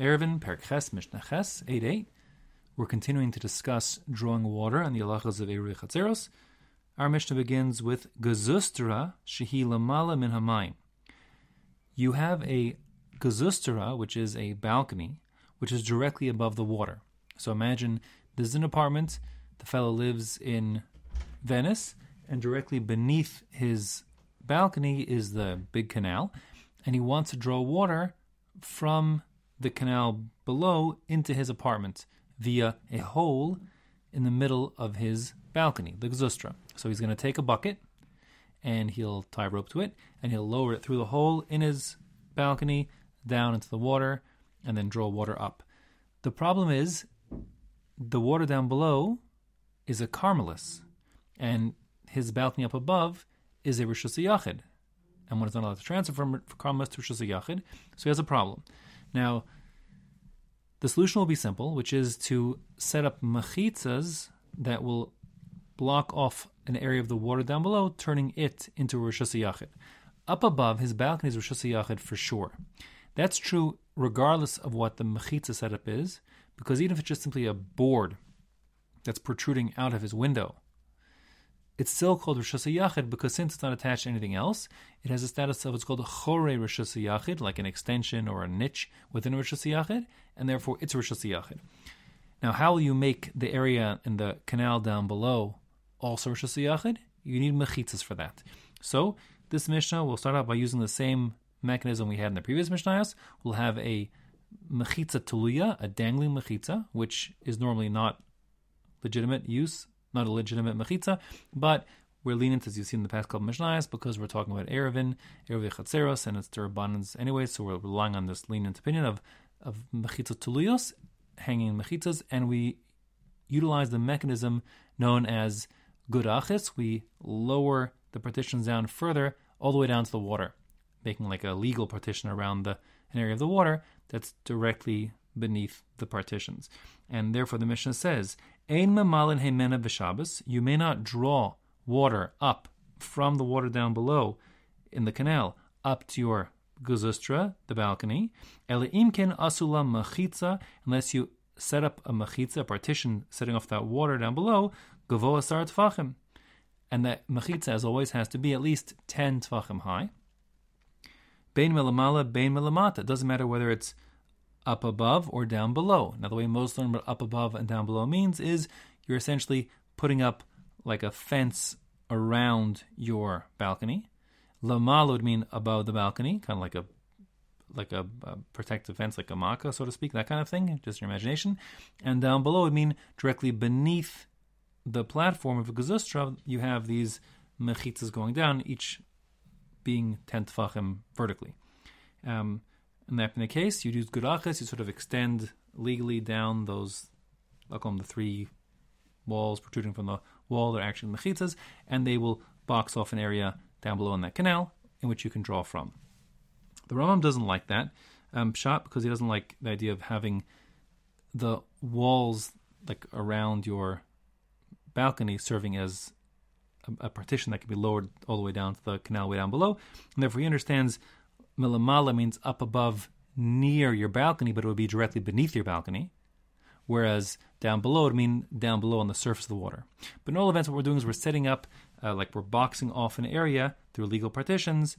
Eruvin, Perches, Mishnah Ches, 8 8. We're continuing to discuss drawing water and the halachas of Eruv Chatzeros. Our Mishnah begins with Gazustra Shehi Lamala Min Hamayim. You have a Gazustra, which is a balcony, which is directly above the water. So imagine this is an apartment, the fellow lives in Venice, and directly beneath his balcony is the big canal, and he wants to draw water from the canal below into his apartment via a hole in the middle of his balcony, the gzustra. So he's going to take a bucket and he'll tie rope to it and he'll lower it through the hole in his balcony down into the water and then draw water up. The problem is the water down below is a carmelis and his balcony up above is a Rishus Yachid. And one is not allowed to transfer from Carmelis to Rishus Yachid, so he has a problem. Now, the solution will be simple, which is to set up machitzas that will block off an area of the water down below, turning it into Rishus Yachid. Up above, his balcony is Rishus Yachid for sure. That's true regardless of what the mechitza setup is, because even if it's just simply a board that's protruding out of his window, it's still called Rosh Yachid because since it's not attached to anything else, it has a status of what's called a Chore Yachid, like an extension or a niche within Rosh Yachid, and therefore it's Rosh Yachid. Now, how will you make the area in the canal down below also Rosh Yachid? You need mechitzas for that. So, this Mishnah will start out by using the same mechanism we had in the previous Mishnahs. We'll have a mechitza tuluya, a dangling mechitza, which is normally not legitimate use not a legitimate mechitza, but we're lenient, as you've seen in the past couple of Mishnayos, because we're talking about Eruvin, Erev Chatzeros, and it's Durabanans anyway, so we're relying on this lenient opinion of, of Mechitza Tuluyos, hanging Mechitzas, and we utilize the mechanism known as Gudachis. We lower the partitions down further, all the way down to the water, making like a legal partition around the an area of the water that's directly beneath the partitions. And therefore the Mishnah says, You may not draw water up from the water down below in the canal up to your guzustra, the balcony. Imken asula machitza, unless you set up a machitza, a partition setting off that water down below, gavoa asar tfachim. And that machitza, as always, has to be at least 10 tfachim high. Bein melamala, bein melamata. It doesn't matter whether it's up above or down below. Now, the way most learn what up above and down below means is you're essentially putting up like a fence around your balcony. Lamal would mean above the balcony, kind of like a like a, a, protective fence, like a maakeh, so to speak, that kind of thing, just your imagination. And down below would mean directly beneath the platform of a gazustra, you have these mechitzas going down, each being 10 tefachim vertically. Um, in that in the case, you use gudachis, you sort of extend legally down those, I'll call them the three walls protruding from the wall. They're actually mechitzas, and they will box off an area down below in that canal in which you can draw from. The Rambam doesn't like that um, pshat because he doesn't like the idea of having the walls like around your balcony serving as a, a, partition that can be lowered all the way down to the canal way down below. And therefore, he understands Milamala means up above near your balcony, but it would be directly beneath your balcony. Whereas down below would mean down below on the surface of the water. But in all events, what we're doing is we're setting up, uh, like we're boxing off an area through legal partitions,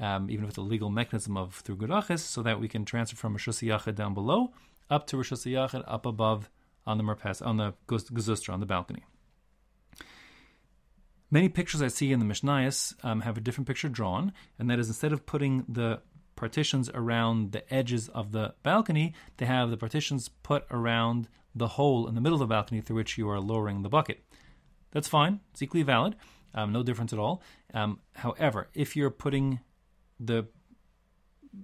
um, even with the legal mechanism of through Gudachis, so that we can transfer from Rosh Yachid down below up to Rosh Yachid up above on the Merpes, on the Gazustra, on the balcony. Many pictures I see in the Mishnayos um, have a different picture drawn, and that is instead of putting the partitions around the edges of the balcony, they have the partitions put around the hole in the middle of the balcony through which you are lowering the bucket. That's fine, it's equally valid, um, no difference at all. Um, however, if you're putting the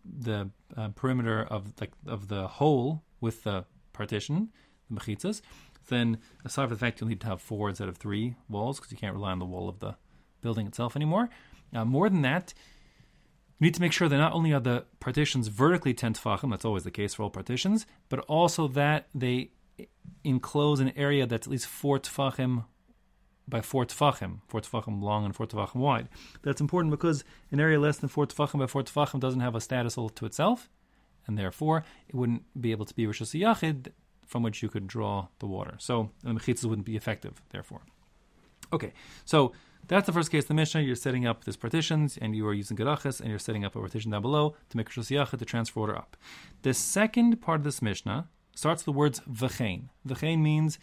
the uh, perimeter of like of the hole with the partition, the mechitzas, then aside from the fact you'll need to have four instead of three walls because you can't rely on the wall of the building itself anymore. Uh, more than that, you need to make sure that not only are the partitions vertically 10 tefachim, that's always the case for all partitions, but also that they enclose an area that's at least 4 tefachim by 4 tefachim, 4 tefachim long and 4 tefachim wide. That's important because an area less than 4 tefachim by 4 tefachim doesn't have a status all to itself, and therefore it wouldn't be able to be Rosh Yachid from which you could draw the water. So the mechitzas wouldn't be effective, therefore. Okay, so that's the first case. The Mishnah, you're setting up these partitions, and you are using Gudachis, and you're setting up a partition down below to make Rosh Yachid to transfer water up. The second part of this Mishnah starts with the words v'chein. V'chein means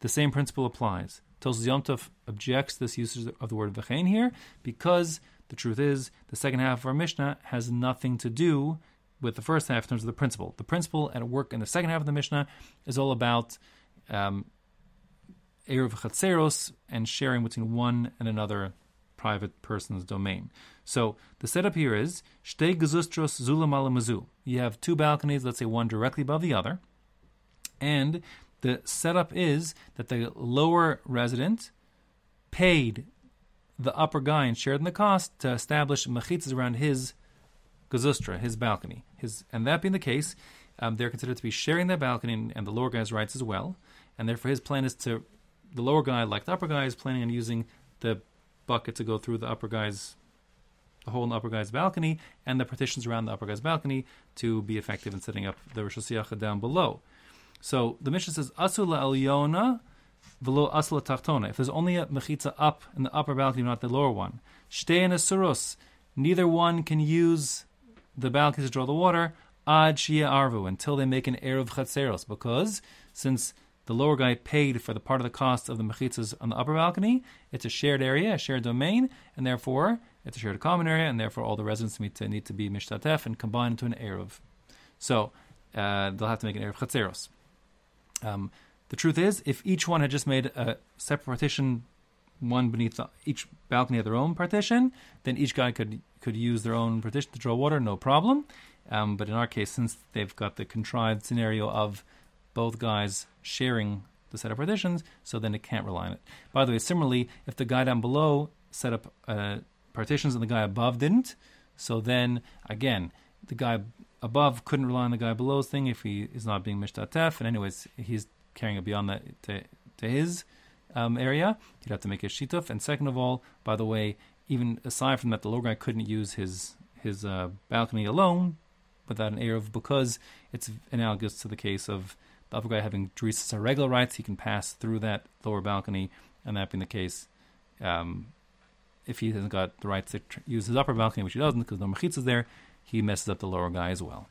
the same principle applies. Tosfos Yomtov objects this usage of the word v'chein here because the truth is the second half of our Mishnah has nothing to do with the first half in terms of the principle. The principle at work in the second half of the Mishnah is all about um, Erev Chatzeros and sharing between one and another private person's domain. So the setup here is Shtei Gezustros Zulam Mazu. You have two balconies, let's say one directly above the other, and the setup is that the lower resident paid the upper guy and shared in the cost to establish mechitzas around his gazustra, his balcony. His, and that being the case, um, they're considered to be sharing that balcony and, the lower guy's rights as well. And therefore, his plan is to, the lower guy, like the upper guy, is planning on using the bucket to go through the upper guy's, the hole in the upper guy's balcony and the partitions around the upper guy's balcony to be effective in setting up the Rosh Hashanah down below. So the Mishnah says, Asula Yona velo asla tachtona. If there's only a mechitza up in the upper balcony, not the lower one, shtein asurus, neither one can use the balcony to draw the water ad shia arvu until they make an erev chatzeros because since the lower guy paid for the part of the cost of the mechitzas on the upper balcony. It's a shared area, a shared domain, and therefore it's a shared common area, and therefore all the residents need to, need to be mishtatef and combined into an erev. So uh, they'll have to make an erev chatzeros. Um, the truth is, if each one had just made a separate partition, one beneath the, each balcony had their own partition, then each guy could could use their own partition to draw water, no problem. Um, but in our case, since they've got the contrived scenario of both guys sharing the set of partitions, so then it can't rely on it. By the way, similarly, if the guy down below set up uh, partitions and the guy above didn't, so then again, the guy above couldn't rely on the guy below's thing if he is not being mishtatef, and anyways, he's carrying it beyond that to, to his um, area, he'd have to make a shituf. And second of all, by the way, even aside from that, the lower guy couldn't use his his uh, balcony alone without an erev because it's analogous to the case of the upper guy having drisas regel rights. He can pass through that lower balcony, and that being the case, um, if he hasn't got the rights to tr- use his upper balcony, which he doesn't because no mechitza is there, he messes up the lower guy as well.